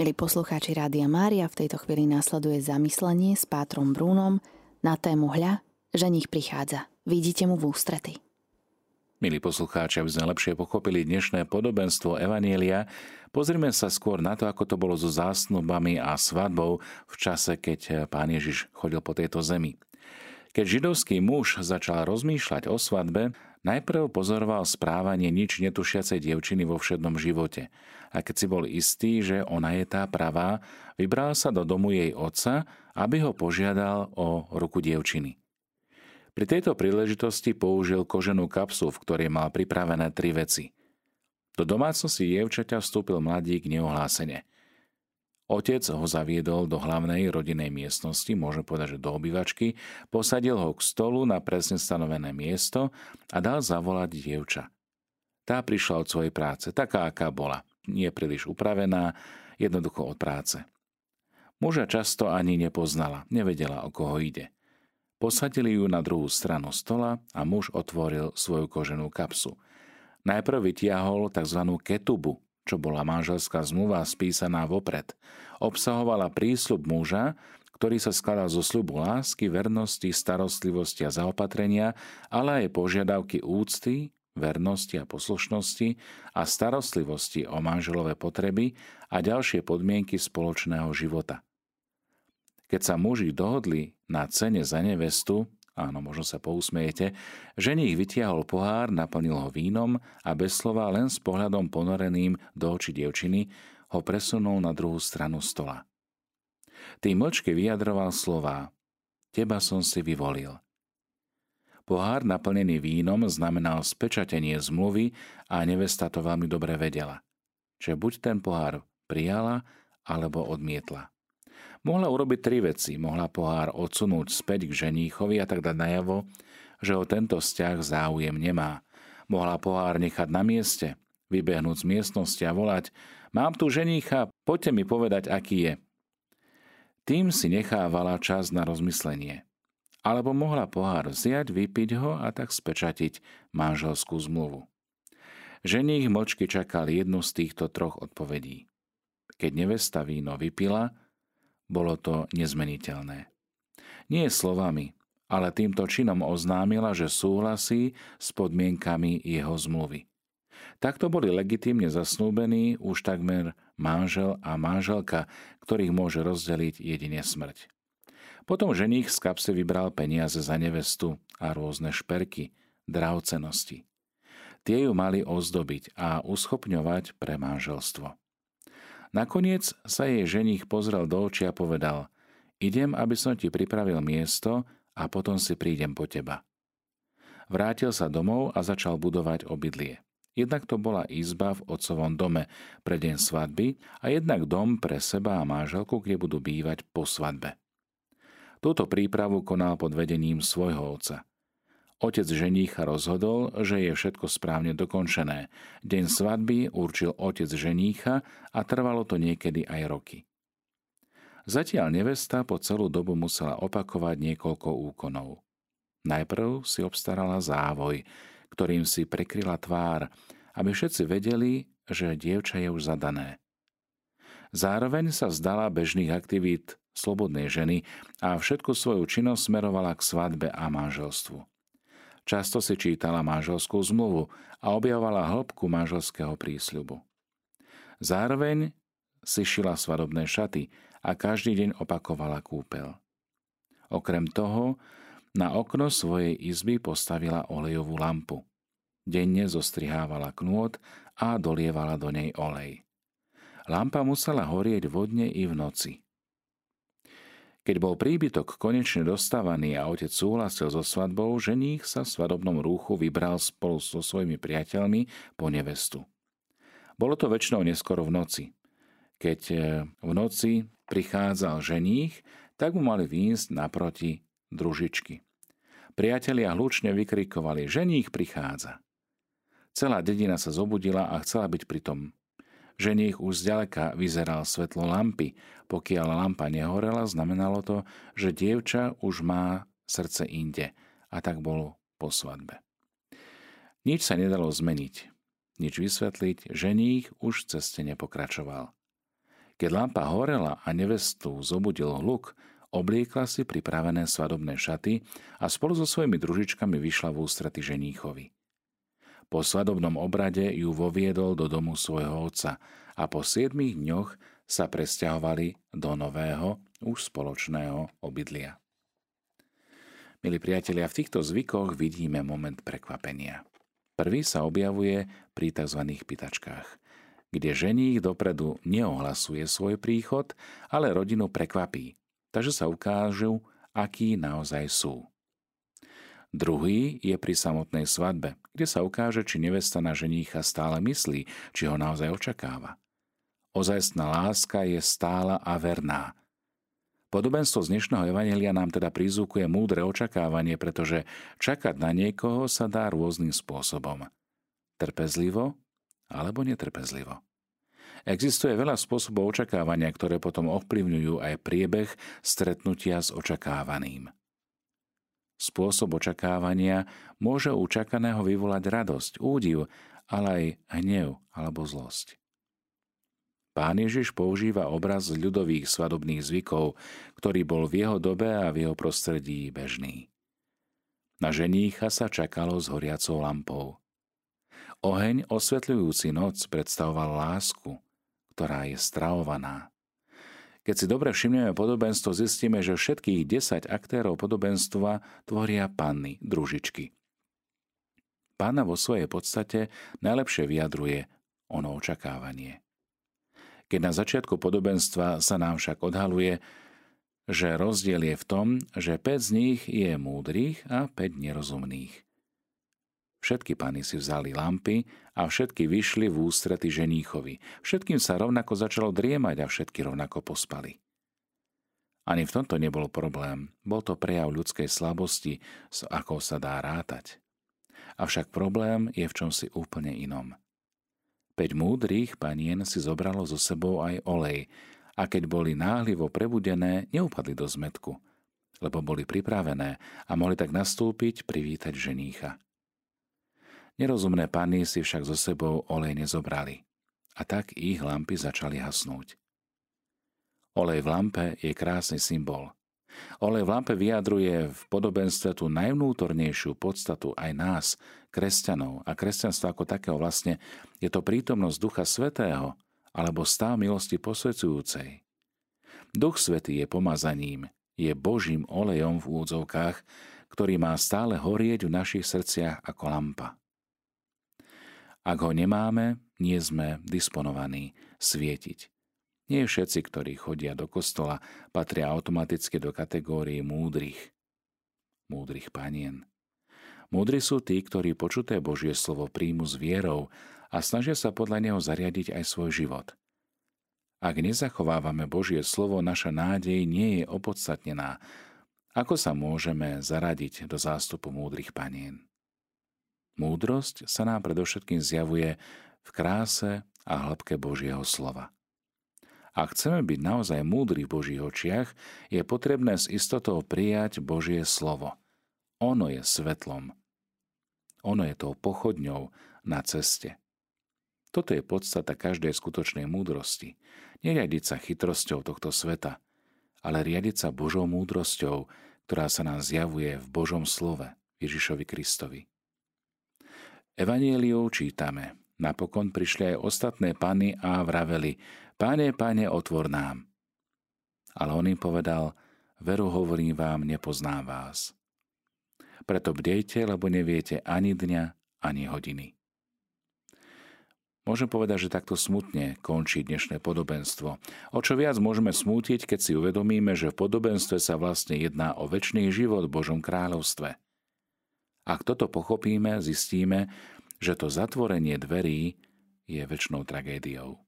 Milí poslucháči Rádia Mária, v tejto chvíli následuje zamyslenie s Pátrom Brúnom na tému hľa, že nich prichádza. Vidíte mu v ústrety. Milí poslucháči, aby sme lepšie pochopili dnešné podobenstvo Evanielia, pozrime sa skôr na to, ako to bolo so zásnubami a svadbou v čase, keď pán Ježiš chodil po tejto zemi. Keď židovský muž začal rozmýšľať o svadbe, Najprv pozoroval správanie nič netušiacej dievčiny vo všednom živote. A keď si bol istý, že ona je tá pravá, vybral sa do domu jej otca, aby ho požiadal o ruku dievčiny. Pri tejto príležitosti použil koženú kapsu, v ktorej mal pripravené tri veci. Do domácnosti dievčaťa vstúpil mladík neohlásene. Otec ho zaviedol do hlavnej rodinej miestnosti, môžem povedať, že do obývačky, posadil ho k stolu na presne stanovené miesto a dal zavolať dievča. Tá prišla od svojej práce, taká, aká bola. Nie príliš upravená, jednoducho od práce. Muža často ani nepoznala, nevedela, o koho ide. Posadili ju na druhú stranu stola a muž otvoril svoju koženú kapsu. Najprv vytiahol tzv. ketubu, čo bola manželská zmluva spísaná vopred. Obsahovala prísľub muža, ktorý sa skladal zo sľubu lásky, vernosti, starostlivosti a zaopatrenia, ale aj požiadavky úcty, vernosti a poslušnosti a starostlivosti o manželové potreby a ďalšie podmienky spoločného života. Keď sa muži dohodli na cene za nevestu, áno, možno sa pousmiete, ženich vytiahol pohár, naplnil ho vínom a bez slova len s pohľadom ponoreným do očí dievčiny ho presunul na druhú stranu stola. Tým mlčky vyjadroval slová Teba som si vyvolil. Pohár naplnený vínom znamenal spečatenie zmluvy a nevesta to veľmi dobre vedela. Že buď ten pohár prijala, alebo odmietla. Mohla urobiť tri veci. Mohla pohár odsunúť späť k ženíchovi a tak dať najavo, že o tento vzťah záujem nemá. Mohla pohár nechať na mieste, vybehnúť z miestnosti a volať Mám tu ženícha, poďte mi povedať, aký je. Tým si nechávala čas na rozmyslenie. Alebo mohla pohár vziať, vypiť ho a tak spečatiť manželskú zmluvu. Ženích močky čakal jednu z týchto troch odpovedí. Keď nevesta víno vypila, bolo to nezmeniteľné. Nie slovami, ale týmto činom oznámila, že súhlasí s podmienkami jeho zmluvy. Takto boli legitímne zasnúbení už takmer manžel a manželka, ktorých môže rozdeliť jedine smrť. Potom ženích z kapsy vybral peniaze za nevestu a rôzne šperky, drahcenosti. Tie ju mali ozdobiť a uschopňovať pre manželstvo. Nakoniec sa jej ženich pozrel do očí a povedal Idem, aby som ti pripravil miesto a potom si prídem po teba. Vrátil sa domov a začal budovať obydlie. Jednak to bola izba v otcovom dome pre deň svadby a jednak dom pre seba a manželku, kde budú bývať po svadbe. Túto prípravu konal pod vedením svojho otca. Otec ženícha rozhodol, že je všetko správne dokončené. Deň svadby určil otec ženícha a trvalo to niekedy aj roky. Zatiaľ nevesta po celú dobu musela opakovať niekoľko úkonov. Najprv si obstarala závoj, ktorým si prekryla tvár, aby všetci vedeli, že dievča je už zadané. Zároveň sa vzdala bežných aktivít slobodnej ženy a všetku svoju činnosť smerovala k svadbe a manželstvu. Často si čítala manželskú zmluvu a objavovala hĺbku manželského prísľubu. Zároveň si šila svadobné šaty a každý deň opakovala kúpel. Okrem toho, na okno svojej izby postavila olejovú lampu. Denne zostrihávala knôt a dolievala do nej olej. Lampa musela horieť vodne i v noci. Keď bol príbytok konečne dostávaný a otec súhlasil so svadbou, ženích sa v svadobnom rúchu vybral spolu so svojimi priateľmi po nevestu. Bolo to väčšinou neskoro v noci. Keď e, v noci prichádzal ženích, tak mu mali výjsť naproti družičky. Priatelia hlučne vykrikovali, ženích prichádza. Celá dedina sa zobudila a chcela byť pri tom Ženích už zďaleka vyzeral svetlo lampy. Pokiaľ lampa nehorela, znamenalo to, že dievča už má srdce inde. A tak bolo po svadbe. Nič sa nedalo zmeniť. Nič vysvetliť, ženích už v ceste nepokračoval. Keď lampa horela a nevestu zobudil hluk, obliekla si pripravené svadobné šaty a spolu so svojimi družičkami vyšla v ústrety ženíchovi. Po svadobnom obrade ju voviedol do domu svojho otca a po siedmých dňoch sa presťahovali do nového, už spoločného obydlia. Milí priatelia, v týchto zvykoch vidíme moment prekvapenia. Prvý sa objavuje pri tzv. pitačkách, kde ženích dopredu neohlasuje svoj príchod, ale rodinu prekvapí, takže sa ukážu, akí naozaj sú. Druhý je pri samotnej svadbe, kde sa ukáže, či nevesta na ženícha stále myslí, či ho naozaj očakáva. Ozajstná láska je stála a verná. Podobenstvo z dnešného evanelia nám teda prizúkuje múdre očakávanie, pretože čakať na niekoho sa dá rôznym spôsobom. Trpezlivo alebo netrpezlivo. Existuje veľa spôsobov očakávania, ktoré potom ovplyvňujú aj priebeh stretnutia s očakávaným. Spôsob očakávania môže u čakaného vyvolať radosť, údiv, ale aj hnev alebo zlosť. Pán Ježiš používa obraz ľudových svadobných zvykov, ktorý bol v jeho dobe a v jeho prostredí bežný. Na ženícha sa čakalo s horiacou lampou. Oheň osvetľujúci noc predstavoval lásku, ktorá je stravovaná. Keď si dobre všimneme podobenstvo, zistíme, že všetkých 10 aktérov podobenstva tvoria panny, družičky. Pána vo svojej podstate najlepšie vyjadruje ono očakávanie keď na začiatku podobenstva sa nám však odhaluje, že rozdiel je v tom, že 5 z nich je múdrych a 5 nerozumných. Všetky pany si vzali lampy a všetky vyšli v ústrety ženíchovi. Všetkým sa rovnako začalo driemať a všetky rovnako pospali. Ani v tomto nebol problém. Bol to prejav ľudskej slabosti, s akou sa dá rátať. Avšak problém je v čomsi úplne inom. Päť múdrych panien si zobralo so sebou aj olej a keď boli náhlivo prebudené, neupadli do zmetku, lebo boli pripravené a mohli tak nastúpiť privítať ženícha. Nerozumné panny si však so sebou olej nezobrali a tak ich lampy začali hasnúť. Olej v lampe je krásny symbol – Olej v lampe vyjadruje v podobenstve tú najvnútornejšiu podstatu aj nás, kresťanov. A kresťanstvo ako takého vlastne je to prítomnosť Ducha Svetého alebo stav milosti posvedzujúcej. Duch Svetý je pomazaním, je Božím olejom v údzovkách, ktorý má stále horieť v našich srdciach ako lampa. Ak ho nemáme, nie sme disponovaní svietiť. Nie všetci, ktorí chodia do kostola, patria automaticky do kategórie múdrych. Múdrych panien. Múdri sú tí, ktorí počuté Božie slovo príjmu s vierou a snažia sa podľa neho zariadiť aj svoj život. Ak nezachovávame Božie slovo, naša nádej nie je opodstatnená. Ako sa môžeme zaradiť do zástupu múdrych panien? Múdrosť sa nám predovšetkým zjavuje v kráse a hĺbke Božieho slova. Ak chceme byť naozaj múdri v Božích očiach, je potrebné s istotou prijať Božie slovo. Ono je svetlom. Ono je tou pochodňou na ceste. Toto je podstata každej skutočnej múdrosti. Neriadiť sa chytrosťou tohto sveta, ale riadiť sa Božou múdrosťou, ktorá sa nám zjavuje v Božom slove Ježišovi Kristovi. Evanieliou čítame. Napokon prišli aj ostatné pany a vraveli, Pane, pane, otvor nám. Ale on im povedal, veru hovorím vám, nepoznám vás. Preto bdejte, lebo neviete ani dňa, ani hodiny. Môžem povedať, že takto smutne končí dnešné podobenstvo. O čo viac môžeme smútiť, keď si uvedomíme, že v podobenstve sa vlastne jedná o väčší život v Božom kráľovstve. Ak toto pochopíme, zistíme, že to zatvorenie dverí je väčšnou tragédiou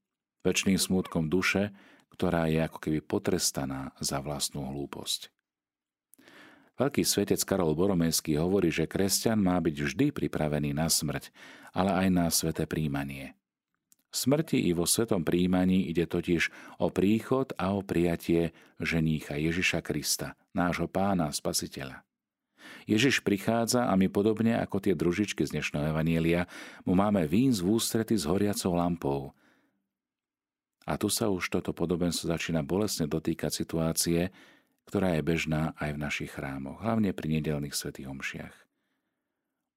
väčšným smútkom duše, ktorá je ako keby potrestaná za vlastnú hlúposť. Veľký svetec Karol Boromejský hovorí, že kresťan má byť vždy pripravený na smrť, ale aj na sveté príjmanie. V smrti i vo svetom príjmaní ide totiž o príchod a o prijatie ženícha Ježiša Krista, nášho pána spasiteľa. Ježiš prichádza a my podobne ako tie družičky z dnešného Evanielia mu máme vín z ústrety s horiacou lampou – A tu sa už toto podobenstvo začína bolestne dotýkať situácie, ktorá je bežná aj v našich chrámoch, hlavne pri nedelných svetých omšiach.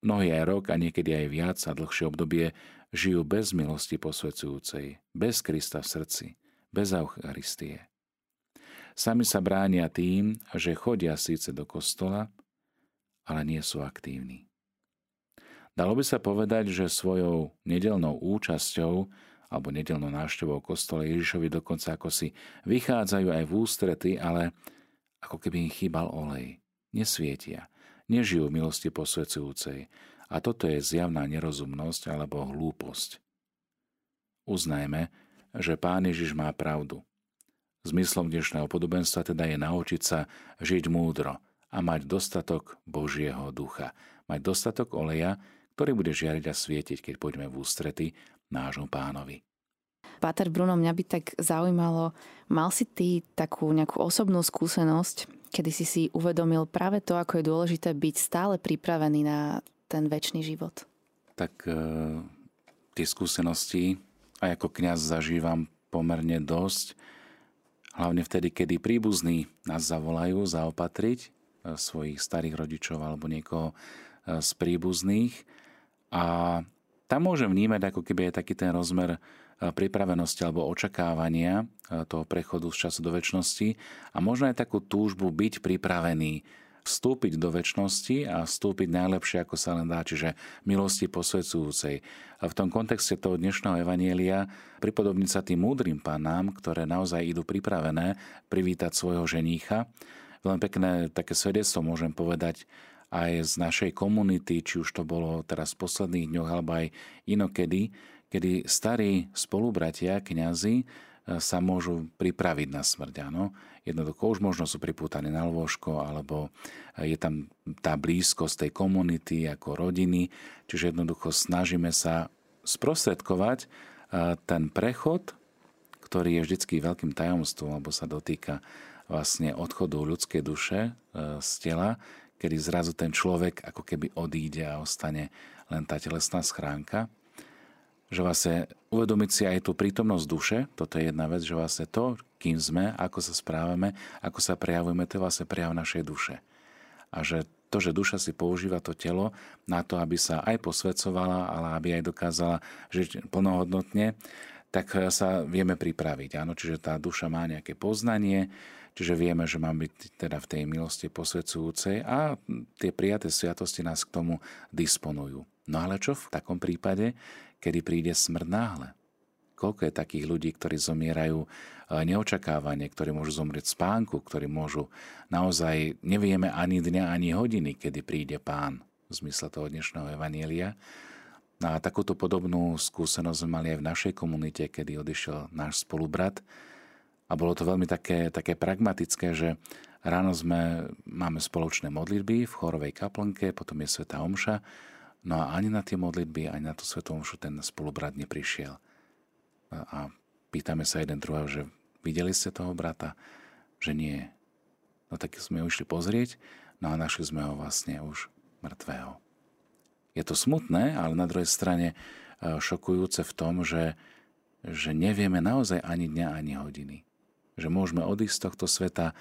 Mnohí aj rok a niekedy aj viac a dlhšie obdobie žijú bez milosti posvedzujúcej, bez Krista v srdci, bez Eucharistie. Sami sa bránia tým, že chodia síce do kostola, ale nie sú aktívni. Dalo by sa povedať, že svojou nedelnou účasťou alebo nedelnou návštevou kostole Ježišovi dokonca ako si vychádzajú aj v ústrety, ale ako keby im chýbal olej. Nesvietia, nežijú milosti posvedzujúcej a toto je zjavná nerozumnosť alebo hlúposť. Uznajme, že Pán Ježiš má pravdu. Zmyslom dnešného podobenstva teda je naučiť sa žiť múdro a mať dostatok Božieho ducha. Mať dostatok oleja, ktorý bude žiariť a svietiť, keď pôjdeme v ústrety nášmu pánovi. Páter Bruno, mňa by tak zaujímalo, mal si ty takú nejakú osobnú skúsenosť, kedy si si uvedomil práve to, ako je dôležité byť stále pripravený na ten väčší život? Tak e, tie skúsenosti aj ako kňaz zažívam pomerne dosť, hlavne vtedy, kedy príbuzní nás zavolajú zaopatriť svojich starých rodičov alebo niekoho e, z príbuzných a tam môžem vnímať ako keby je taký ten rozmer e, pripravenosti alebo očakávania e, toho prechodu z času do väčšnosti a možno aj takú túžbu byť pripravený vstúpiť do väčšnosti a vstúpiť najlepšie, ako sa len dá, čiže milosti posvedzujúcej. A v tom kontexte toho dnešného evanielia pripodobniť sa tým múdrym pánám, ktoré naozaj idú pripravené privítať svojho ženícha. Veľmi pekné také svedectvo môžem povedať aj z našej komunity, či už to bolo teraz v posledných dňoch alebo aj inokedy, kedy starí spolubratia, kňazi e, sa môžu pripraviť na smrť. Áno. Jednoducho už možno sú pripútaní na lôžko, alebo je tam tá blízkosť tej komunity ako rodiny, čiže jednoducho snažíme sa sprostredkovať e, ten prechod, ktorý je vždycky veľkým tajomstvom, alebo sa dotýka vlastne odchodu ľudskej duše e, z tela, kedy zrazu ten človek ako keby odíde a ostane len tá telesná schránka. Že vlastne uvedomiť si aj tú prítomnosť duše, toto je jedna vec, že vlastne to, kým sme, ako sa správame, ako sa prejavujeme, to je vlastne prejav našej duše. A že to, že duša si používa to telo na to, aby sa aj posvedcovala, ale aby aj dokázala žiť plnohodnotne, tak sa vieme pripraviť. Áno, čiže tá duša má nejaké poznanie, Čiže vieme, že máme byť teda v tej milosti posvedcujúcej a tie prijaté sviatosti nás k tomu disponujú. No ale čo v takom prípade, kedy príde smrť náhle? Koľko je takých ľudí, ktorí zomierajú e, neočakávanie, ktorí môžu zomrieť spánku, ktorí môžu naozaj, nevieme ani dňa, ani hodiny, kedy príde pán v zmysle toho dnešného evanielia. A takúto podobnú skúsenosť sme mali aj v našej komunite, kedy odišiel náš spolubrat, a bolo to veľmi také, také pragmatické, že ráno sme, máme spoločné modlitby v chorovej kaplnke, potom je Sveta Omša, no a ani na tie modlitby, ani na tú Svetú Omšu ten spolubrat neprišiel. A, pýtame sa jeden druhého, že videli ste toho brata? Že nie. No tak sme ho išli pozrieť, no a našli sme ho vlastne už mŕtvého. Je to smutné, ale na druhej strane e, šokujúce v tom, že, že nevieme naozaj ani dňa, ani hodiny že môžeme odísť z tohto sveta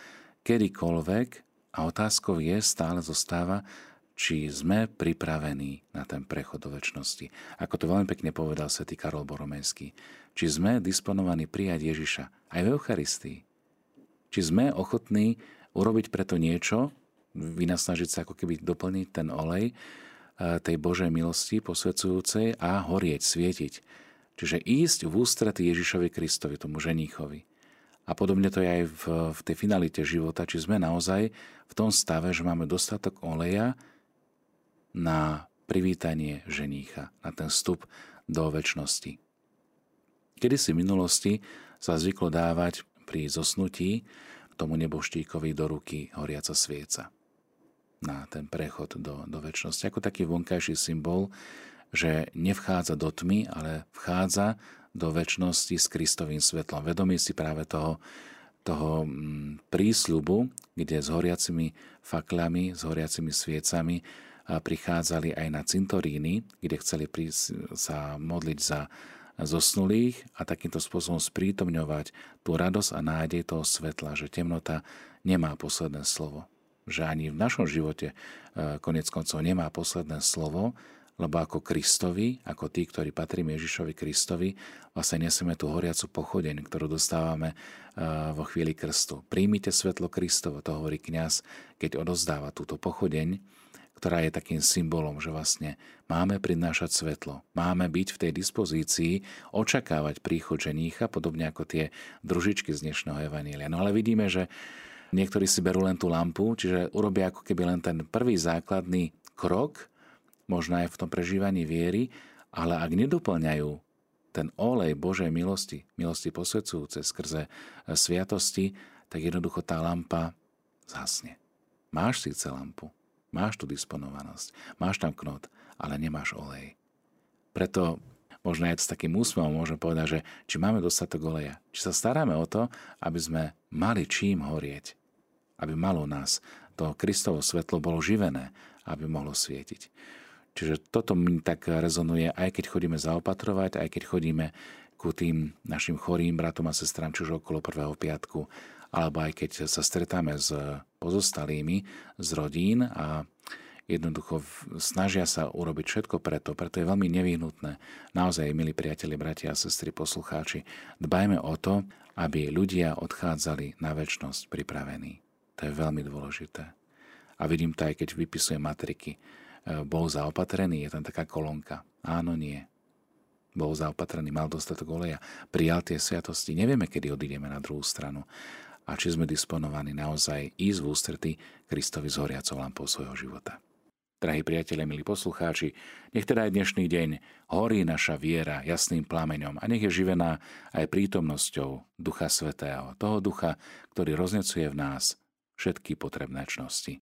kedykoľvek a otázkou je, stále zostáva, či sme pripravení na ten prechod do väčšnosti. Ako to veľmi pekne povedal svätý Karol Boromejský. Či sme disponovaní prijať Ježiša aj v Eucharistii. Či sme ochotní urobiť preto niečo, vynasnažiť sa ako keby doplniť ten olej eh, tej Božej milosti posvedzujúcej a horieť, svietiť. Čiže ísť v ústrety Ježišovi Kristovi, tomu ženíchovi. A podobne to je aj v, v tej finalite života, či sme naozaj v tom stave, že máme dostatok oleja na privítanie ženícha, na ten vstup do väčšnosti. Kedy si v minulosti sa zvyklo dávať pri zosnutí tomu neboštíkovi do ruky horiaca svieca na ten prechod do, do väčšnosti. Ako taký vonkajší symbol, že nevchádza do tmy, ale vchádza do väčšnosti s Kristovým svetlom. Vedomí si práve toho, toho mm, prísľubu, kde s horiacimi faklami, s horiacimi sviecami prichádzali aj na cintoríny, kde chceli sa modliť za zosnulých a takýmto spôsobom sprítomňovať tú radosť a nádej toho svetla, že temnota nemá posledné slovo. Že ani v našom živote e, konec koncov nemá posledné slovo, lebo ako Kristovi, ako tí, ktorí patríme Ježišovi Kristovi, vlastne nesieme tú horiacu pochodeň, ktorú dostávame e, vo chvíli krstu. Príjmite svetlo Kristovo, to hovorí kňaz, keď odozdáva túto pochodeň, ktorá je takým symbolom, že vlastne máme prinášať svetlo, máme byť v tej dispozícii, očakávať príchod ženícha, podobne ako tie družičky z dnešného Evanília. No ale vidíme, že niektorí si berú len tú lampu, čiže urobia ako keby len ten prvý základný krok, možno aj v tom prežívaní viery, ale ak nedoplňajú ten olej Božej milosti, milosti posvedcujúce skrze e, sviatosti, tak jednoducho tá lampa zhasne. Máš síce lampu, máš tu disponovanosť, máš tam knot, ale nemáš olej. Preto možno aj s takým úsmevom môžem povedať, že či máme dostatok oleja, či sa staráme o to, aby sme mali čím horieť, aby malo nás to Kristovo svetlo bolo živené, aby mohlo svietiť. Čiže toto mi tak rezonuje, aj keď chodíme zaopatrovať, aj keď chodíme ku tým našim chorým bratom a sestrám, čiže okolo prvého piatku, alebo aj keď sa stretáme s pozostalými z rodín a jednoducho snažia sa urobiť všetko preto, preto je veľmi nevyhnutné. Naozaj, milí priatelia, bratia a sestry, poslucháči, dbajme o to, aby ľudia odchádzali na väčnosť pripravení. To je veľmi dôležité. A vidím to aj keď vypisujem matriky bol zaopatrený, je tam taká kolónka. Áno, nie. Bol zaopatrený, mal dostatok oleja, prijal tie sviatosti. Nevieme, kedy odídeme na druhú stranu a či sme disponovaní naozaj ísť v ústretí Kristovi z horiacou lampou svojho života. Drahí priatelia, milí poslucháči, nech teda aj dnešný deň horí naša viera jasným plameňom a nech je živená aj prítomnosťou Ducha Svetého, toho ducha, ktorý roznecuje v nás všetky potrebné čnosti.